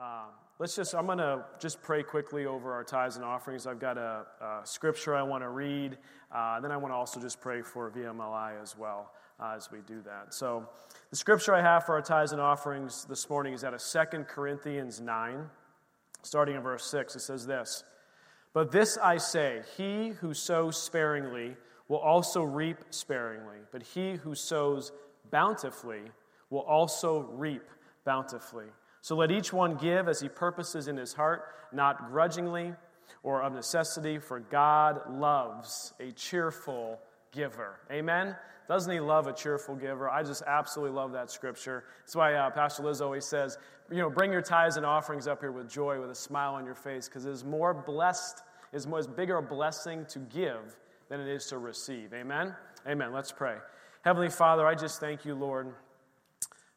Uh, let's just, I'm going to just pray quickly over our tithes and offerings. I've got a, a scripture I want to read. Uh, then I want to also just pray for VMLI as well uh, as we do that. So, the scripture I have for our tithes and offerings this morning is out of 2 Corinthians 9, starting in verse 6. It says this But this I say, he who sows sparingly will also reap sparingly, but he who sows bountifully will also reap bountifully. So let each one give as he purposes in his heart, not grudgingly or of necessity, for God loves a cheerful giver. Amen? Doesn't he love a cheerful giver? I just absolutely love that scripture. That's why uh, Pastor Liz always says, you know, bring your tithes and offerings up here with joy, with a smile on your face, because it is more blessed, is more, is bigger a blessing to give than it is to receive. Amen? Amen. Let's pray. Heavenly Father, I just thank you, Lord.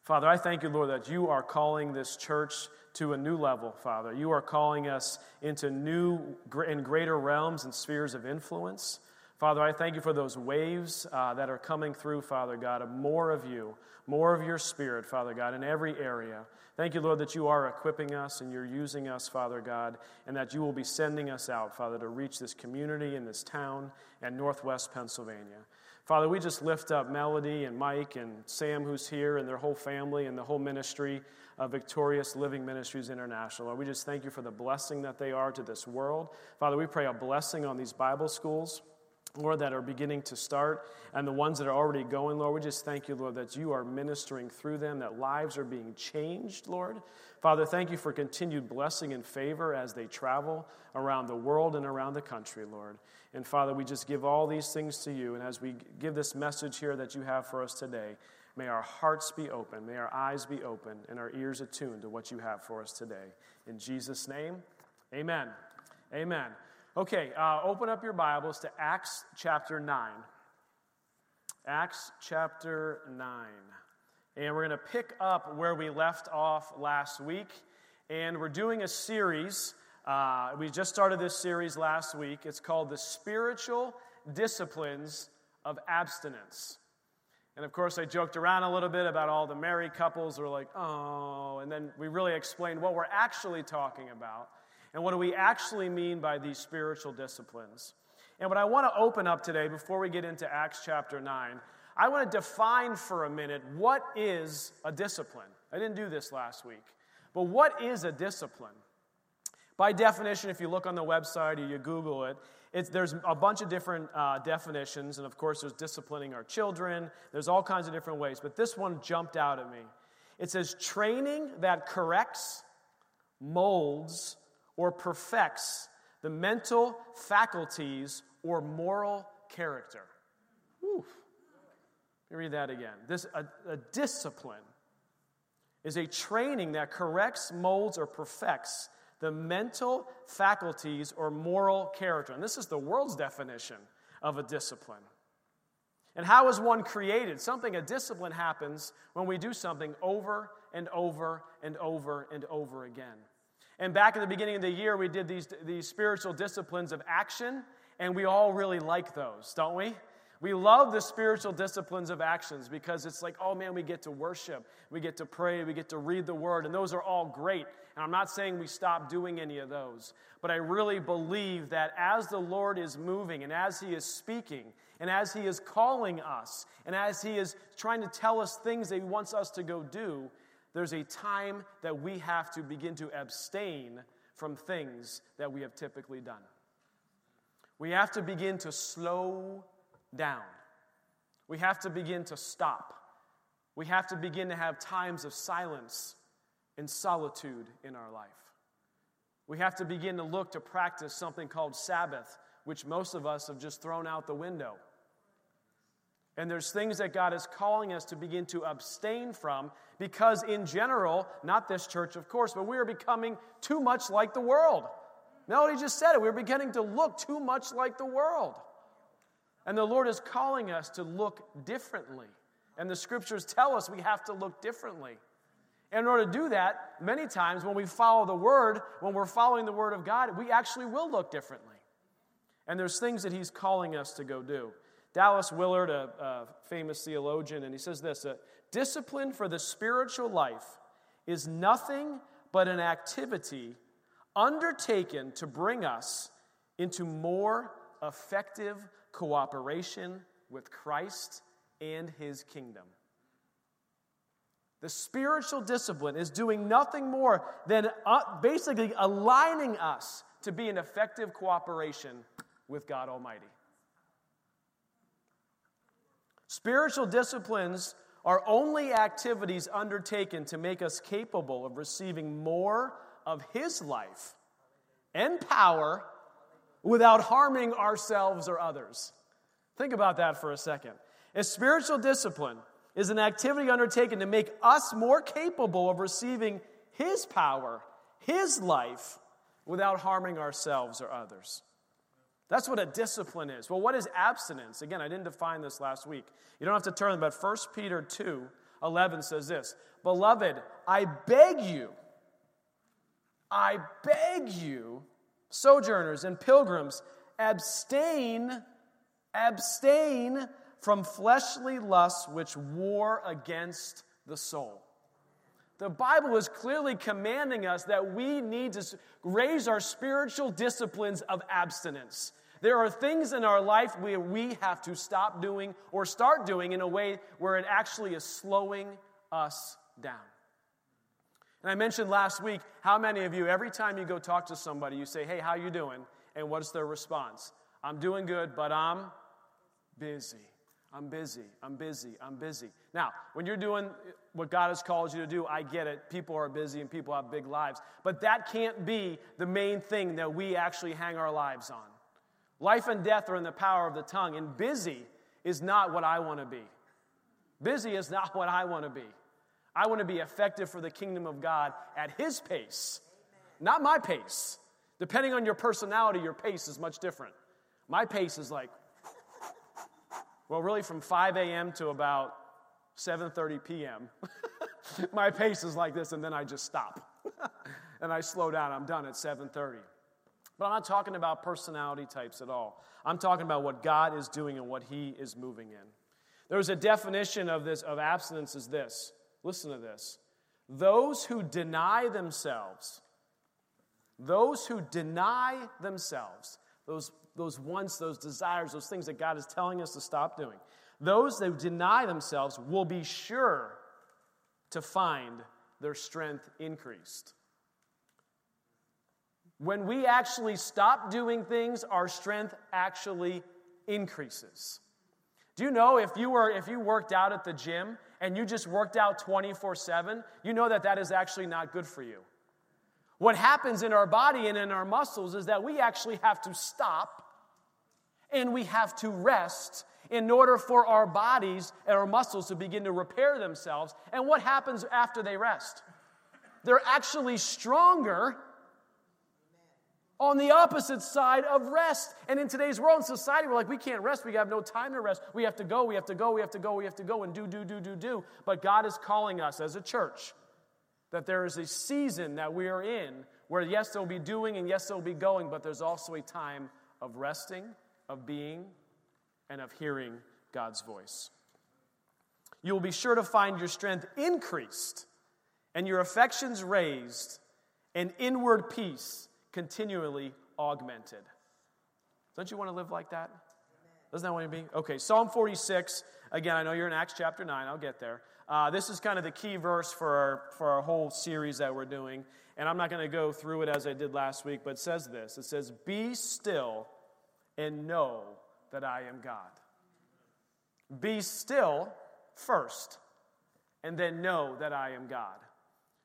Father, I thank you, Lord, that you are calling this church to a new level, Father. You are calling us into new and greater realms and spheres of influence. Father, I thank you for those waves uh, that are coming through, Father God, of more of you, more of your spirit, Father God, in every area. Thank you, Lord, that you are equipping us and you're using us, Father God, and that you will be sending us out, Father, to reach this community in this town and northwest Pennsylvania. Father, we just lift up Melody and Mike and Sam, who's here, and their whole family and the whole ministry of Victorious Living Ministries International. Lord, we just thank you for the blessing that they are to this world. Father, we pray a blessing on these Bible schools. Lord, that are beginning to start, and the ones that are already going, Lord, we just thank you, Lord, that you are ministering through them, that lives are being changed, Lord. Father, thank you for continued blessing and favor as they travel around the world and around the country, Lord. And Father, we just give all these things to you, and as we give this message here that you have for us today, may our hearts be open, may our eyes be open, and our ears attuned to what you have for us today. In Jesus' name, amen. Amen. Okay, uh, open up your Bibles to Acts chapter 9. Acts chapter 9. And we're going to pick up where we left off last week. And we're doing a series. Uh, we just started this series last week. It's called The Spiritual Disciplines of Abstinence. And of course, I joked around a little bit about all the married couples who are like, oh, and then we really explained what we're actually talking about. And what do we actually mean by these spiritual disciplines? And what I want to open up today, before we get into Acts chapter 9, I want to define for a minute what is a discipline. I didn't do this last week. But what is a discipline? By definition, if you look on the website or you Google it, there's a bunch of different uh, definitions, and of course, there's disciplining our children. There's all kinds of different ways, but this one jumped out at me. It says training that corrects, molds, or perfects the mental faculties or moral character. Oof. Let me read that again. This, a, a discipline is a training that corrects, molds, or perfects the mental faculties or moral character. And this is the world's definition of a discipline. And how is one created? Something, a discipline happens when we do something over and over and over and over again. And back in the beginning of the year, we did these, these spiritual disciplines of action, and we all really like those, don't we? We love the spiritual disciplines of actions because it's like, oh man, we get to worship, we get to pray, we get to read the word, and those are all great. And I'm not saying we stop doing any of those, but I really believe that as the Lord is moving and as He is speaking and as He is calling us and as He is trying to tell us things that He wants us to go do, there's a time that we have to begin to abstain from things that we have typically done. We have to begin to slow down. We have to begin to stop. We have to begin to have times of silence and solitude in our life. We have to begin to look to practice something called Sabbath, which most of us have just thrown out the window. And there's things that God is calling us to begin to abstain from because, in general, not this church, of course, but we are becoming too much like the world. Melody just said it. We're beginning to look too much like the world. And the Lord is calling us to look differently. And the scriptures tell us we have to look differently. And In order to do that, many times when we follow the word, when we're following the word of God, we actually will look differently. And there's things that He's calling us to go do. Dallas Willard, a, a famous theologian, and he says this Discipline for the spiritual life is nothing but an activity undertaken to bring us into more effective cooperation with Christ and his kingdom. The spiritual discipline is doing nothing more than uh, basically aligning us to be in effective cooperation with God Almighty. Spiritual disciplines are only activities undertaken to make us capable of receiving more of His life and power without harming ourselves or others. Think about that for a second. A spiritual discipline is an activity undertaken to make us more capable of receiving His power, His life, without harming ourselves or others. That's what a discipline is. Well, what is abstinence? Again, I didn't define this last week. You don't have to turn, but 1 Peter 2 11 says this Beloved, I beg you, I beg you, sojourners and pilgrims, abstain, abstain from fleshly lusts which war against the soul. The Bible is clearly commanding us that we need to raise our spiritual disciplines of abstinence. There are things in our life where we have to stop doing or start doing in a way where it actually is slowing us down. And I mentioned last week how many of you, every time you go talk to somebody, you say, Hey, how you doing? And what's their response? I'm doing good, but I'm busy. I'm busy. I'm busy. I'm busy. Now, when you're doing what God has called you to do, I get it. People are busy and people have big lives. But that can't be the main thing that we actually hang our lives on. Life and death are in the power of the tongue, and busy is not what I want to be. Busy is not what I want to be. I want to be effective for the kingdom of God at His pace, not my pace. Depending on your personality, your pace is much different. My pace is like well, really from 5 a.m. to about 7:30 p.m. My pace is like this and then I just stop. and I slow down. I'm done at 7:30. But I'm not talking about personality types at all. I'm talking about what God is doing and what he is moving in. There's a definition of this of abstinence is this. Listen to this. Those who deny themselves, those who deny themselves, those those wants, those desires, those things that God is telling us to stop doing. Those that deny themselves will be sure to find their strength increased. When we actually stop doing things, our strength actually increases. Do you know if you were if you worked out at the gym and you just worked out 24/7, you know that that is actually not good for you. What happens in our body and in our muscles is that we actually have to stop and we have to rest in order for our bodies and our muscles to begin to repair themselves. And what happens after they rest? They're actually stronger on the opposite side of rest. And in today's world and society, we're like, we can't rest. We have no time to rest. We have to go, we have to go, we have to go, we have to go and do, do, do, do, do. But God is calling us as a church that there is a season that we are in where, yes, there will be doing and yes, there will be going, but there's also a time of resting of being and of hearing God's voice. You will be sure to find your strength increased and your affections raised and inward peace continually augmented. Don't you want to live like that? Doesn't that want to be? Okay, Psalm 46. Again, I know you're in Acts chapter 9. I'll get there. Uh, this is kind of the key verse for our, for our whole series that we're doing. And I'm not going to go through it as I did last week, but it says this It says, Be still and know that I am God. Be still first, and then know that I am God.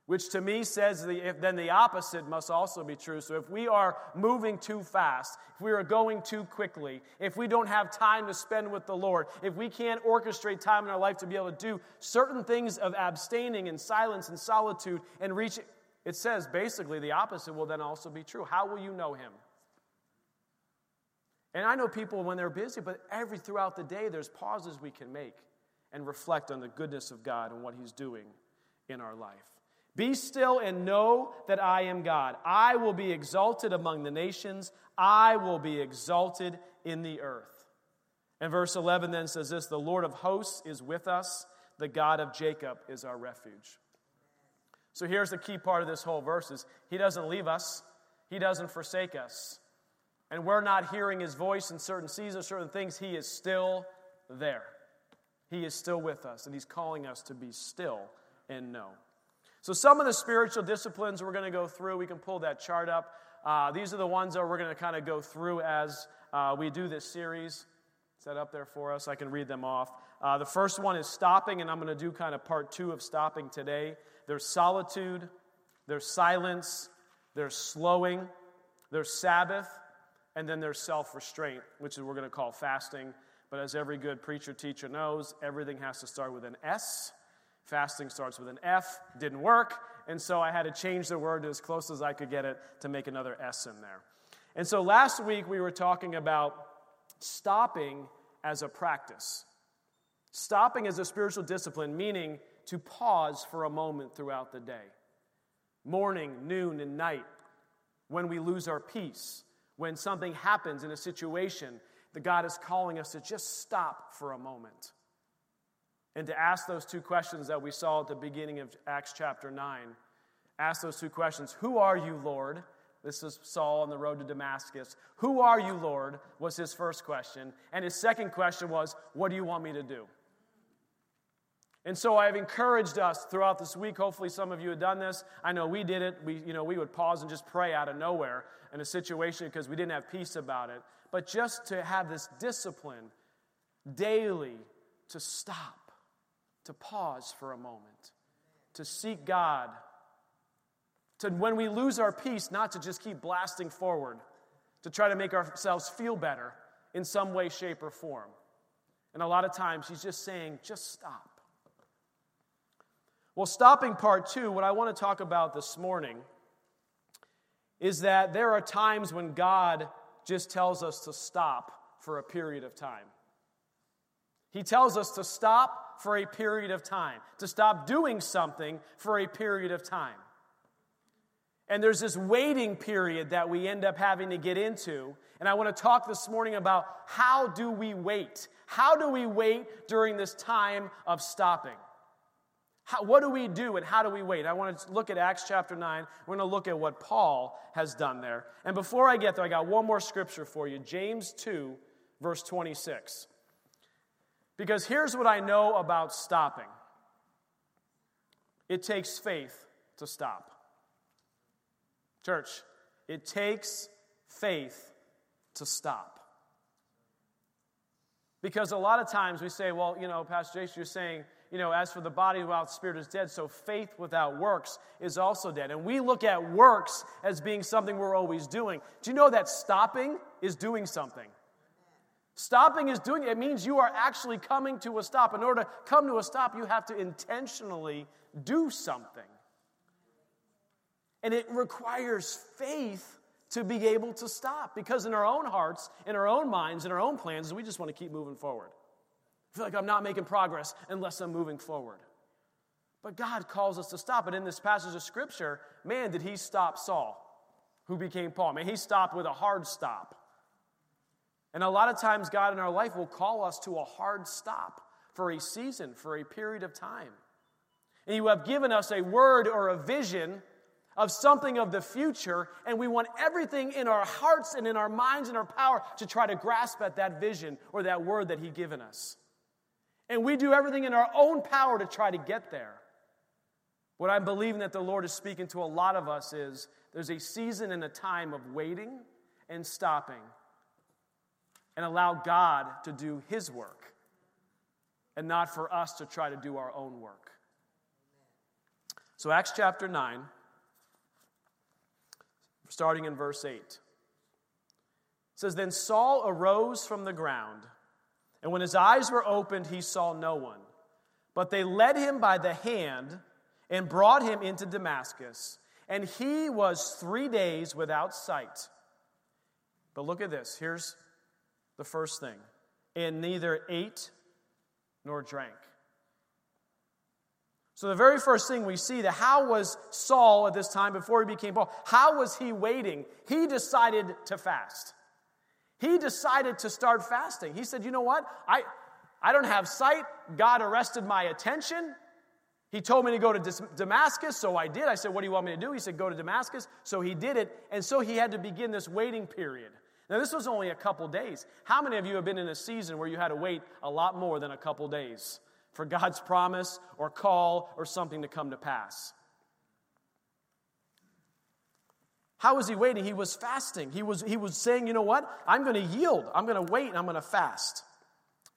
Which to me says the, if, then the opposite must also be true. So if we are moving too fast, if we are going too quickly, if we don't have time to spend with the Lord, if we can't orchestrate time in our life to be able to do certain things of abstaining and silence and solitude and reach, it says basically the opposite will then also be true. How will you know Him? And I know people when they're busy, but every throughout the day, there's pauses we can make and reflect on the goodness of God and what He's doing in our life. Be still and know that I am God. I will be exalted among the nations, I will be exalted in the earth. And verse 11 then says this The Lord of hosts is with us, the God of Jacob is our refuge. So here's the key part of this whole verse is he doesn't leave us, he doesn't forsake us. And we're not hearing his voice in certain seasons, certain things, he is still there. He is still with us, and he's calling us to be still and know. So, some of the spiritual disciplines we're going to go through, we can pull that chart up. Uh, these are the ones that we're going to kind of go through as uh, we do this series. Set up there for us. I can read them off. Uh, the first one is stopping, and I'm going to do kind of part two of stopping today. There's solitude, there's silence, there's slowing, there's Sabbath, and then there's self restraint, which is we're going to call fasting. But as every good preacher teacher knows, everything has to start with an S. Fasting starts with an F, didn't work, and so I had to change the word to as close as I could get it to make another S in there. And so last week we were talking about stopping as a practice. Stopping as a spiritual discipline, meaning to pause for a moment throughout the day. Morning, noon, and night, when we lose our peace, when something happens in a situation that God is calling us to just stop for a moment and to ask those two questions that we saw at the beginning of Acts chapter 9. Ask those two questions Who are you, Lord? This is Saul on the road to Damascus. Who are you, Lord? was his first question. And his second question was, What do you want me to do? And so I've encouraged us throughout this week. Hopefully, some of you have done this. I know we did it. We, you know, we would pause and just pray out of nowhere in a situation because we didn't have peace about it. But just to have this discipline daily to stop, to pause for a moment, to seek God, to when we lose our peace, not to just keep blasting forward, to try to make ourselves feel better in some way, shape, or form. And a lot of times, he's just saying, just stop. Well, stopping part two, what I want to talk about this morning is that there are times when God just tells us to stop for a period of time. He tells us to stop for a period of time, to stop doing something for a period of time. And there's this waiting period that we end up having to get into. And I want to talk this morning about how do we wait? How do we wait during this time of stopping? How, what do we do and how do we wait? I want to look at Acts chapter 9. We're going to look at what Paul has done there. And before I get there, I got one more scripture for you James 2, verse 26. Because here's what I know about stopping it takes faith to stop. Church, it takes faith to stop. Because a lot of times we say, well, you know, Pastor Jason, you're saying, you know, as for the body without spirit is dead, so faith without works is also dead. And we look at works as being something we're always doing. Do you know that stopping is doing something? Stopping is doing it means you are actually coming to a stop. In order to come to a stop, you have to intentionally do something. And it requires faith to be able to stop because in our own hearts, in our own minds, in our own plans, we just want to keep moving forward. I feel like I'm not making progress unless I'm moving forward. But God calls us to stop. And in this passage of Scripture, man, did he stop Saul, who became Paul. Man, he stopped with a hard stop. And a lot of times, God in our life will call us to a hard stop for a season, for a period of time. And you have given us a word or a vision of something of the future, and we want everything in our hearts and in our minds and our power to try to grasp at that vision or that word that He's given us. And we do everything in our own power to try to get there. What I'm believing that the Lord is speaking to a lot of us is there's a season and a time of waiting and stopping and allow God to do His work and not for us to try to do our own work. So, Acts chapter 9 starting in verse 8. says, Then Saul arose from the ground, and when his eyes were opened, he saw no one. But they led him by the hand and brought him into Damascus, and he was three days without sight. But look at this. Here's the first thing and neither ate nor drank. So, the very first thing we see that how was Saul at this time before he became Paul? How was he waiting? He decided to fast. He decided to start fasting. He said, You know what? I, I don't have sight. God arrested my attention. He told me to go to Damascus, so I did. I said, What do you want me to do? He said, Go to Damascus. So he did it. And so he had to begin this waiting period. Now, this was only a couple days. How many of you have been in a season where you had to wait a lot more than a couple days for God's promise or call or something to come to pass? How was he waiting? He was fasting. He was, he was saying, you know what? I'm going to yield. I'm going to wait and I'm going to fast.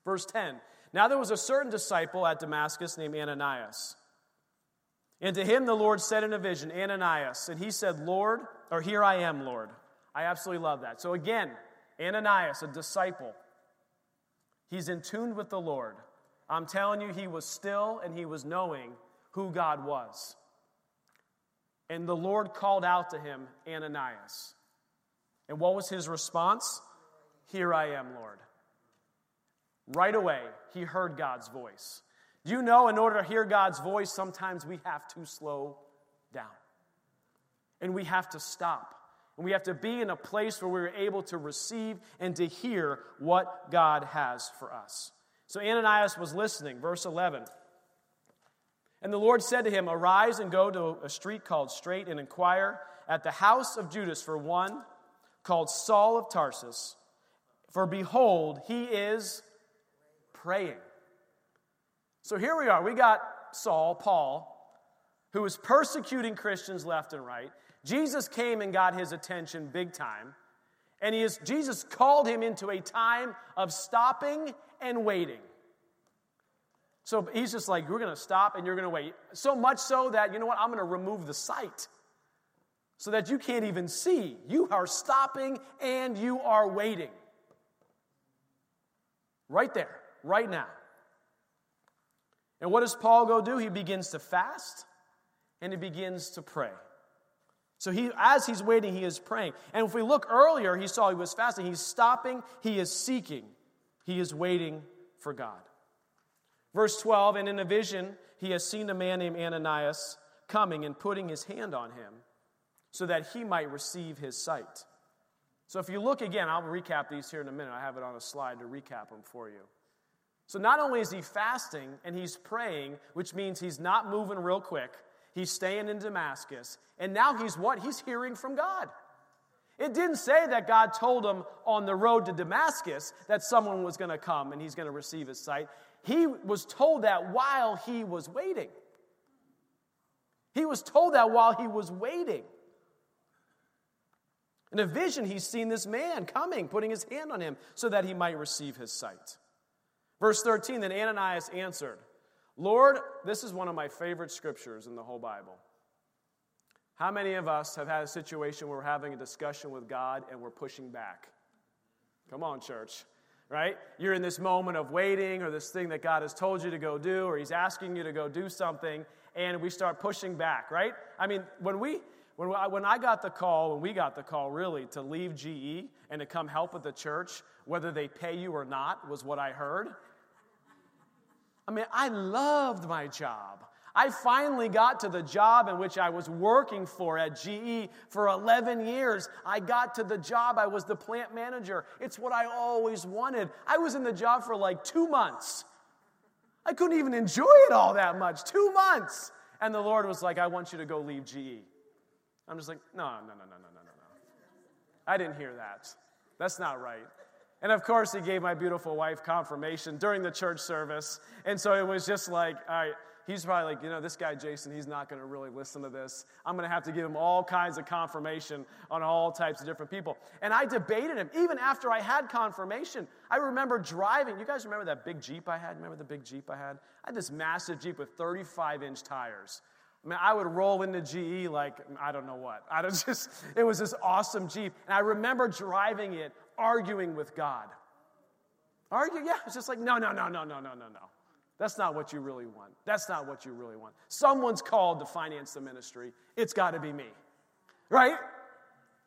Verse 10 Now there was a certain disciple at Damascus named Ananias. And to him the Lord said in a vision, Ananias. And he said, Lord, or here I am, Lord. I absolutely love that. So again, Ananias, a disciple, he's in tune with the Lord. I'm telling you, he was still and he was knowing who God was. And the Lord called out to him, Ananias. And what was his response? Here I am, Lord. Right away, he heard God's voice. Do you know, in order to hear God's voice, sometimes we have to slow down. And we have to stop. And we have to be in a place where we're able to receive and to hear what God has for us. So Ananias was listening. Verse 11. And the Lord said to him, Arise and go to a street called Straight and inquire at the house of Judas for one called Saul of Tarsus. For behold, he is praying. So here we are. We got Saul, Paul, who was persecuting Christians left and right. Jesus came and got his attention big time. And he is, Jesus called him into a time of stopping and waiting. So he's just like, You're going to stop and you're going to wait. So much so that, you know what, I'm going to remove the sight so that you can't even see. You are stopping and you are waiting. Right there, right now. And what does Paul go do? He begins to fast and he begins to pray. So he, as he's waiting, he is praying. And if we look earlier, he saw he was fasting. He's stopping, he is seeking, he is waiting for God. Verse 12, and in a vision, he has seen a man named Ananias coming and putting his hand on him so that he might receive his sight. So if you look again, I'll recap these here in a minute. I have it on a slide to recap them for you. So not only is he fasting and he's praying, which means he's not moving real quick, he's staying in Damascus, and now he's what? He's hearing from God. It didn't say that God told him on the road to Damascus that someone was going to come and he's going to receive his sight. He was told that while he was waiting. He was told that while he was waiting. In a vision, he's seen this man coming, putting his hand on him so that he might receive his sight. Verse 13 Then Ananias answered, Lord, this is one of my favorite scriptures in the whole Bible. How many of us have had a situation where we're having a discussion with God and we're pushing back? Come on, church right? You're in this moment of waiting or this thing that God has told you to go do or He's asking you to go do something, and we start pushing back, right? I mean, when we when I, when I got the call, when we got the call really to leave GE and to come help with the church, whether they pay you or not, was what I heard. I mean, I loved my job. I finally got to the job in which I was working for at GE for 11 years. I got to the job, I was the plant manager. It's what I always wanted. I was in the job for like two months. I couldn't even enjoy it all that much. Two months. And the Lord was like, I want you to go leave GE. I'm just like, no, no, no, no, no, no, no, no. I didn't hear that. That's not right. And of course, he gave my beautiful wife confirmation during the church service. And so it was just like, all right, he's probably like, you know, this guy, Jason, he's not going to really listen to this. I'm going to have to give him all kinds of confirmation on all types of different people. And I debated him. Even after I had confirmation, I remember driving. You guys remember that big Jeep I had? Remember the big Jeep I had? I had this massive Jeep with 35 inch tires. I mean, I would roll into GE like I don't know what. I was just, it was this awesome Jeep. And I remember driving it, arguing with God. Argue, yeah, it's just like, no, no, no, no, no, no, no, no. That's not what you really want. That's not what you really want. Someone's called to finance the ministry. It's got to be me. Right?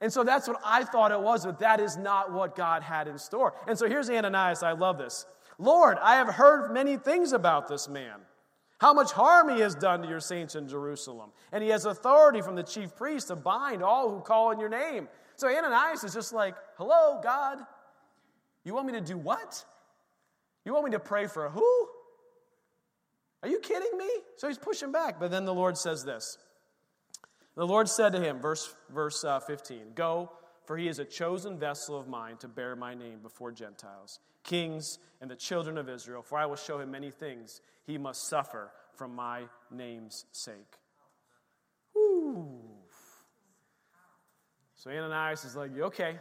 And so that's what I thought it was, but that is not what God had in store. And so here's Ananias. I love this. Lord, I have heard many things about this man. How much harm he has done to your saints in Jerusalem. And he has authority from the chief priest to bind all who call on your name. So Ananias is just like, Hello, God. You want me to do what? You want me to pray for who? Are you kidding me? So he's pushing back. But then the Lord says this The Lord said to him, verse, verse uh, 15, Go, for he is a chosen vessel of mine to bear my name before Gentiles, kings, and the children of Israel, for I will show him many things he must suffer from my name's sake. Woo. So Ananias is like, Okay,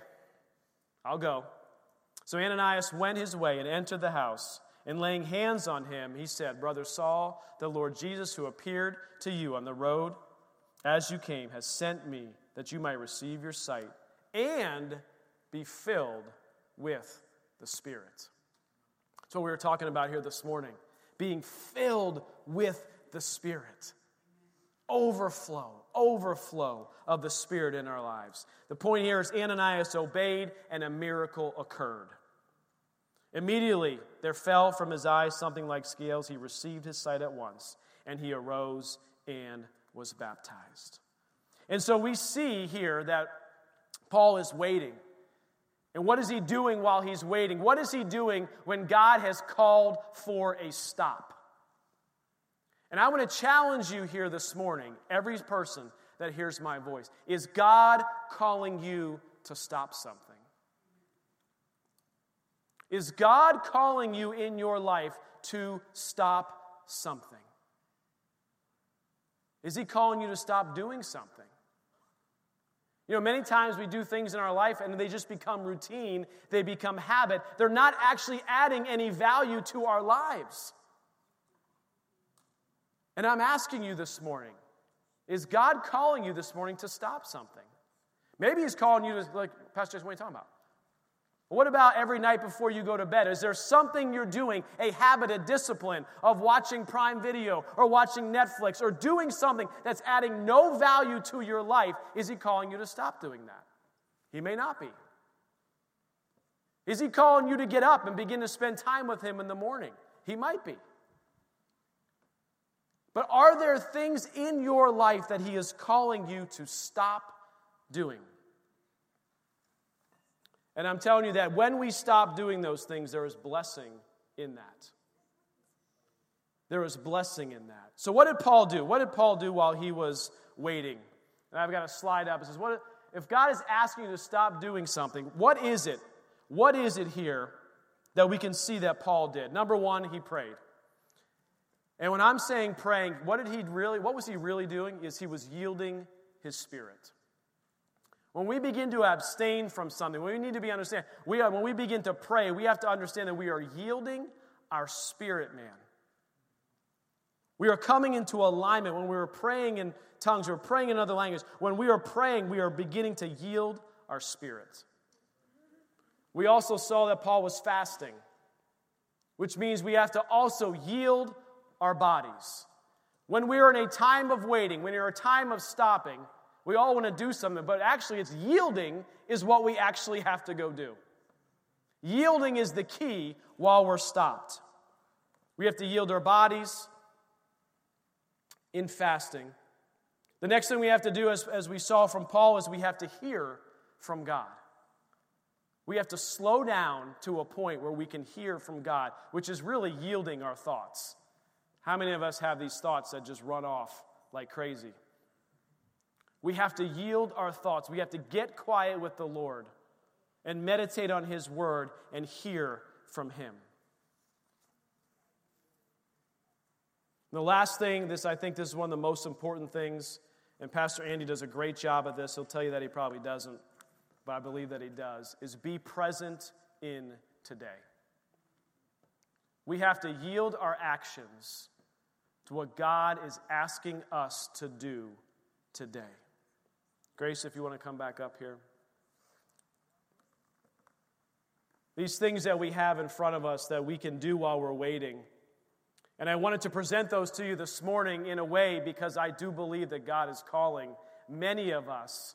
I'll go. So Ananias went his way and entered the house. And laying hands on him, he said, Brother Saul, the Lord Jesus, who appeared to you on the road as you came, has sent me that you might receive your sight and be filled with the Spirit. That's what we were talking about here this morning being filled with the Spirit. Overflow, overflow of the Spirit in our lives. The point here is Ananias obeyed and a miracle occurred. Immediately there fell from his eyes something like scales. He received his sight at once, and he arose and was baptized. And so we see here that Paul is waiting. And what is he doing while he's waiting? What is he doing when God has called for a stop? And I want to challenge you here this morning, every person that hears my voice. Is God calling you to stop something? Is God calling you in your life to stop something? Is He calling you to stop doing something? You know, many times we do things in our life and they just become routine, they become habit. They're not actually adding any value to our lives. And I'm asking you this morning is God calling you this morning to stop something? Maybe He's calling you to, like, Pastor Jason, what are you talking about? What about every night before you go to bed? Is there something you're doing, a habit, a discipline of watching Prime Video or watching Netflix or doing something that's adding no value to your life? Is He calling you to stop doing that? He may not be. Is He calling you to get up and begin to spend time with Him in the morning? He might be. But are there things in your life that He is calling you to stop doing? And I'm telling you that when we stop doing those things, there is blessing in that. There is blessing in that. So, what did Paul do? What did Paul do while he was waiting? And I've got a slide up. It says, what, If God is asking you to stop doing something, what is it? What is it here that we can see that Paul did? Number one, he prayed. And when I'm saying praying, what did he really, what was he really doing? Is he was yielding his spirit. When we begin to abstain from something, we need to be understand. We are, when we begin to pray, we have to understand that we are yielding our spirit, man. We are coming into alignment when we are praying in tongues, we're praying in other languages. When we are praying, we are beginning to yield our spirit. We also saw that Paul was fasting, which means we have to also yield our bodies. When we are in a time of waiting, when you're a time of stopping, we all want to do something, but actually, it's yielding is what we actually have to go do. Yielding is the key while we're stopped. We have to yield our bodies in fasting. The next thing we have to do, as, as we saw from Paul, is we have to hear from God. We have to slow down to a point where we can hear from God, which is really yielding our thoughts. How many of us have these thoughts that just run off like crazy? We have to yield our thoughts. We have to get quiet with the Lord and meditate on His word and hear from Him. the last thing, this I think this is one of the most important things, and Pastor Andy does a great job at this. He'll tell you that he probably doesn't, but I believe that he does, is be present in today. We have to yield our actions to what God is asking us to do today. Grace, if you want to come back up here. These things that we have in front of us that we can do while we're waiting. And I wanted to present those to you this morning in a way because I do believe that God is calling many of us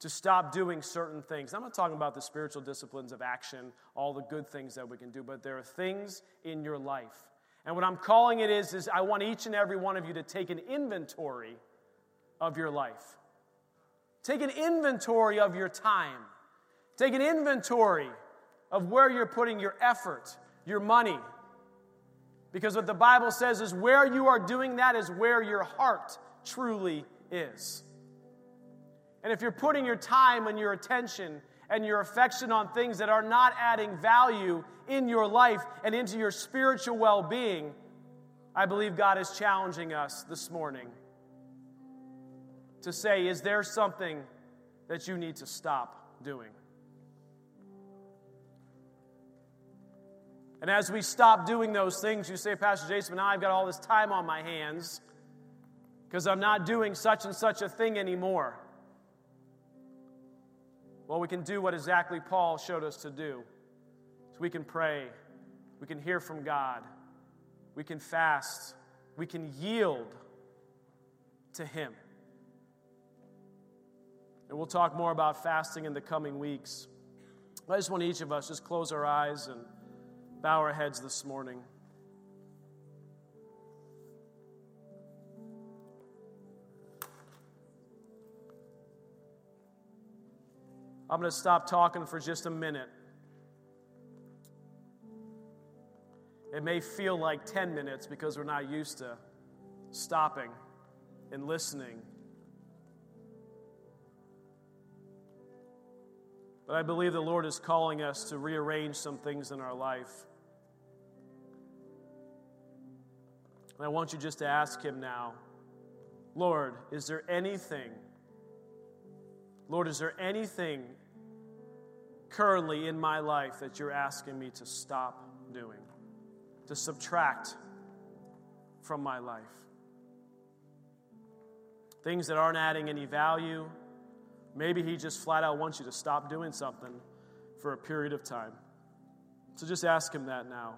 to stop doing certain things. I'm not talking about the spiritual disciplines of action, all the good things that we can do, but there are things in your life. And what I'm calling it is, is I want each and every one of you to take an inventory of your life. Take an inventory of your time. Take an inventory of where you're putting your effort, your money. Because what the Bible says is where you are doing that is where your heart truly is. And if you're putting your time and your attention and your affection on things that are not adding value in your life and into your spiritual well being, I believe God is challenging us this morning to say, is there something that you need to stop doing? And as we stop doing those things, you say, Pastor Jason, now I've got all this time on my hands because I'm not doing such and such a thing anymore. Well, we can do what exactly Paul showed us to do. So we can pray, we can hear from God, we can fast, we can yield to Him. And we'll talk more about fasting in the coming weeks. I just want each of us just close our eyes and bow our heads this morning. I'm going to stop talking for just a minute. It may feel like 10 minutes because we're not used to stopping and listening. But I believe the Lord is calling us to rearrange some things in our life. And I want you just to ask Him now Lord, is there anything, Lord, is there anything currently in my life that you're asking me to stop doing, to subtract from my life? Things that aren't adding any value. Maybe He just flat out wants you to stop doing something for a period of time. So just ask Him that now.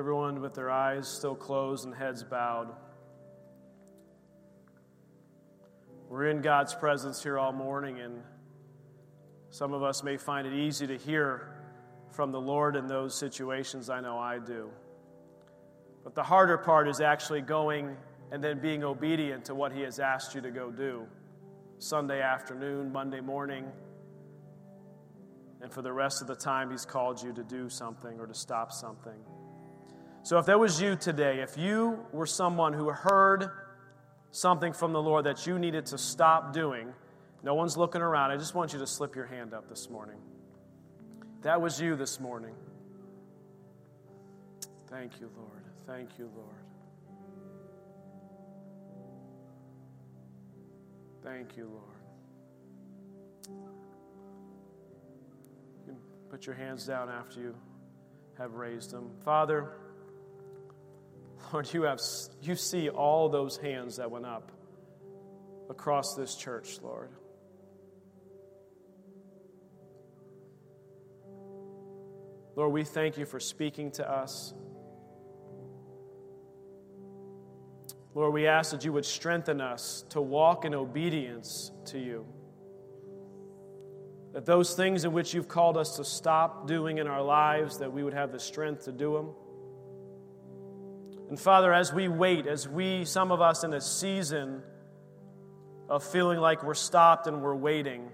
Everyone with their eyes still closed and heads bowed. We're in God's presence here all morning, and some of us may find it easy to hear from the Lord in those situations. I know I do. But the harder part is actually going and then being obedient to what He has asked you to go do Sunday afternoon, Monday morning, and for the rest of the time He's called you to do something or to stop something. So, if that was you today, if you were someone who heard something from the Lord that you needed to stop doing, no one's looking around, I just want you to slip your hand up this morning. That was you this morning. Thank you, Lord. Thank you, Lord. Thank you, Lord. You can put your hands down after you have raised them. Father, Lord, you, have, you see all those hands that went up across this church, Lord. Lord, we thank you for speaking to us. Lord, we ask that you would strengthen us to walk in obedience to you. That those things in which you've called us to stop doing in our lives, that we would have the strength to do them. And Father, as we wait, as we, some of us in a season of feeling like we're stopped and we're waiting,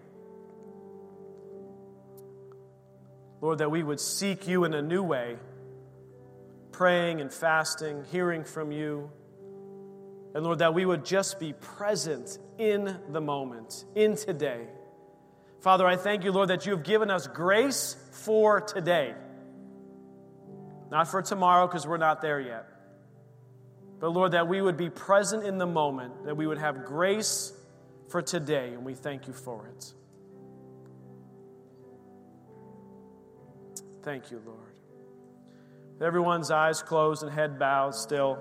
Lord, that we would seek you in a new way, praying and fasting, hearing from you. And Lord, that we would just be present in the moment, in today. Father, I thank you, Lord, that you have given us grace for today. Not for tomorrow, because we're not there yet. But Lord, that we would be present in the moment, that we would have grace for today, and we thank you for it. Thank you, Lord. With everyone's eyes closed and head bowed still,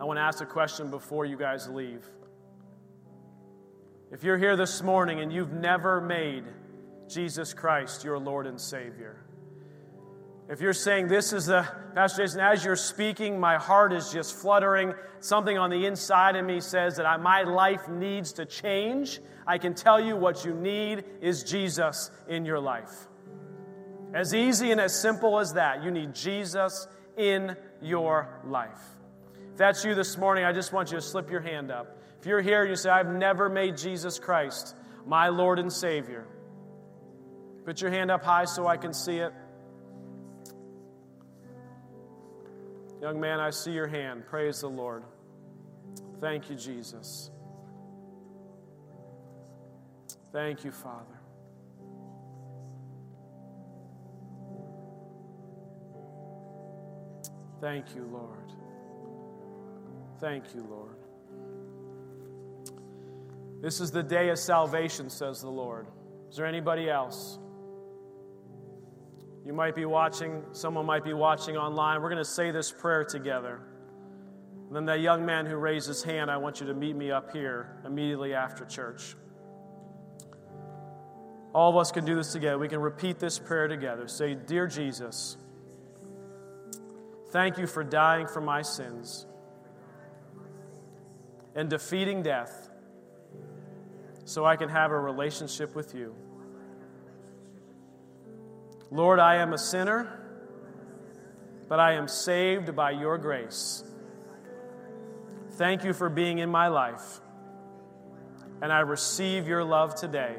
I want to ask a question before you guys leave. If you're here this morning and you've never made Jesus Christ your Lord and Savior, if you're saying this is the, Pastor Jason, as you're speaking, my heart is just fluttering, something on the inside of me says that I, my life needs to change, I can tell you what you need is Jesus in your life. As easy and as simple as that, you need Jesus in your life. If that's you this morning, I just want you to slip your hand up. If you're here and you say, I've never made Jesus Christ my Lord and Savior, put your hand up high so I can see it. Young man, I see your hand. Praise the Lord. Thank you, Jesus. Thank you, Father. Thank you, Lord. Thank you, Lord. This is the day of salvation, says the Lord. Is there anybody else? You might be watching, someone might be watching online. We're going to say this prayer together. And then that young man who raised his hand, I want you to meet me up here immediately after church. All of us can do this together. We can repeat this prayer together. Say, Dear Jesus, thank you for dying for my sins and defeating death so I can have a relationship with you. Lord, I am a sinner, but I am saved by your grace. Thank you for being in my life, and I receive your love today.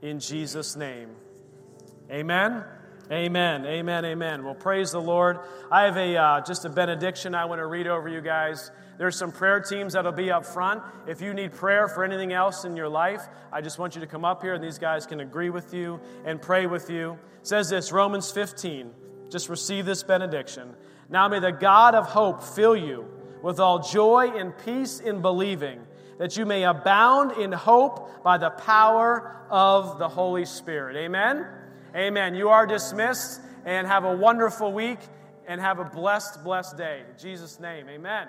In Jesus' name. Amen. Amen. Amen. Amen. Well, praise the Lord. I have a uh, just a benediction I want to read over you guys. There's some prayer teams that'll be up front. If you need prayer for anything else in your life, I just want you to come up here and these guys can agree with you and pray with you. It says this Romans 15. Just receive this benediction. Now may the God of hope fill you with all joy and peace in believing, that you may abound in hope by the power of the Holy Spirit. Amen. Amen. You are dismissed and have a wonderful week and have a blessed, blessed day. In Jesus' name, amen.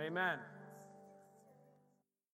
Amen.